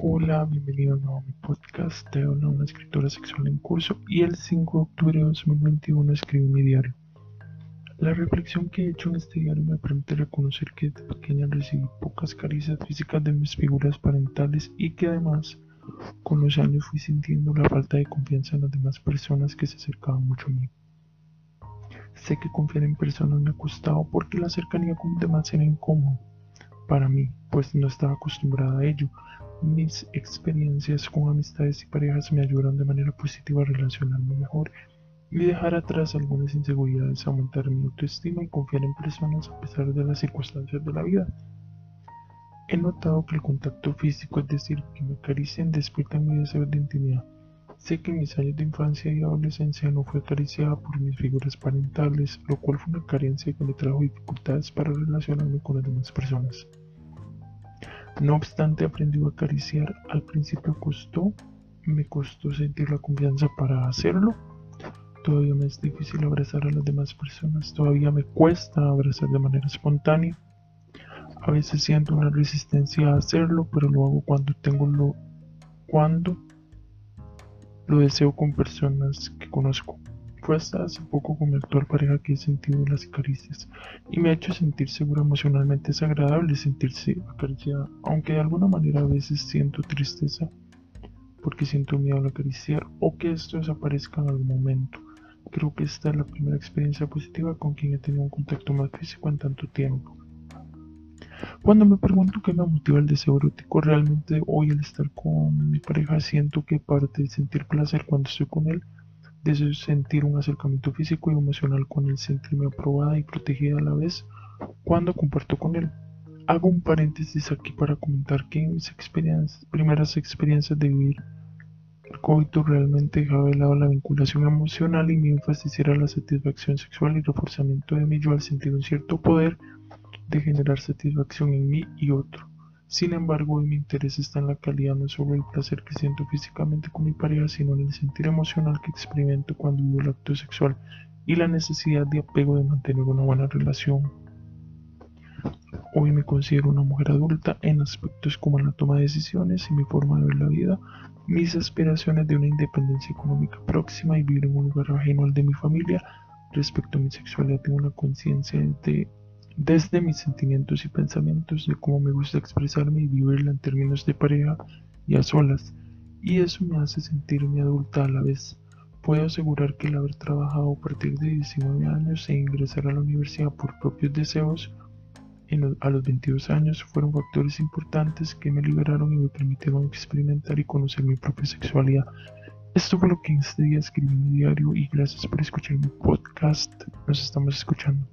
Hola, bienvenido a mi podcast. Te habla una escritora sexual en curso y el 5 de octubre de 2021 escribí mi diario. La reflexión que he hecho en este diario me permite reconocer que desde pequeña recibí pocas caricias físicas de mis figuras parentales y que además con los años fui sintiendo la falta de confianza en las demás personas que se acercaban mucho a mí. Sé que confiar en personas me ha costado porque la cercanía con demás era incómodo para mí, pues no estaba acostumbrada a ello. Mis experiencias con amistades y parejas me ayudaron de manera positiva a relacionarme mejor y dejar atrás algunas inseguridades, aumentar mi autoestima y confiar en personas a pesar de las circunstancias de la vida. He notado que el contacto físico, es decir, que me acaricien, despierta mi deseo de intimidad. Sé que en mis años de infancia y adolescencia no fue acariciada por mis figuras parentales, lo cual fue una carencia que me trajo dificultades para relacionarme con las demás personas. No obstante, aprendí a acariciar. Al principio costó, me costó sentir la confianza para hacerlo. Todavía me es difícil abrazar a las demás personas. Todavía me cuesta abrazar de manera espontánea. A veces siento una resistencia a hacerlo, pero lo hago cuando tengo lo cuando lo deseo con personas que conozco. Fue hasta hace poco con mi actual pareja que he sentido las caricias y me ha hecho sentir segura emocionalmente. Es agradable sentirse acariciada, aunque de alguna manera a veces siento tristeza porque siento miedo al acariciar o que esto desaparezca en algún momento. Creo que esta es la primera experiencia positiva con quien he tenido un contacto más físico en tanto tiempo. Cuando me pregunto qué me motiva el deseo erótico, realmente hoy al estar con mi pareja siento que parte de sentir placer cuando estoy con él Deseo sentir un acercamiento físico y emocional con él, sentirme aprobada y protegida a la vez cuando comparto con él. Hago un paréntesis aquí para comentar que mis experiencias, primeras experiencias de vivir el coito realmente dejaba de lado la vinculación emocional y mi énfasis era la satisfacción sexual y reforzamiento de mi yo al sentir un cierto poder de generar satisfacción en mí y otro. Sin embargo, hoy mi interés está en la calidad no solo el placer que siento físicamente con mi pareja, sino en el sentir emocional que experimento cuando vivo el acto sexual y la necesidad de apego de mantener una buena relación. Hoy me considero una mujer adulta en aspectos como la toma de decisiones y mi forma de ver la vida, mis aspiraciones de una independencia económica próxima y vivir en un lugar ajeno al de mi familia. Respecto a mi sexualidad, tengo una conciencia de desde mis sentimientos y pensamientos de cómo me gusta expresarme y vivirla en términos de pareja y a solas, y eso me hace sentirme adulta a la vez. Puedo asegurar que el haber trabajado a partir de 19 años e ingresar a la universidad por propios deseos a los 22 años fueron factores importantes que me liberaron y me permitieron experimentar y conocer mi propia sexualidad. Esto fue lo que en este día escribí en mi diario y gracias por escuchar mi podcast. Nos estamos escuchando.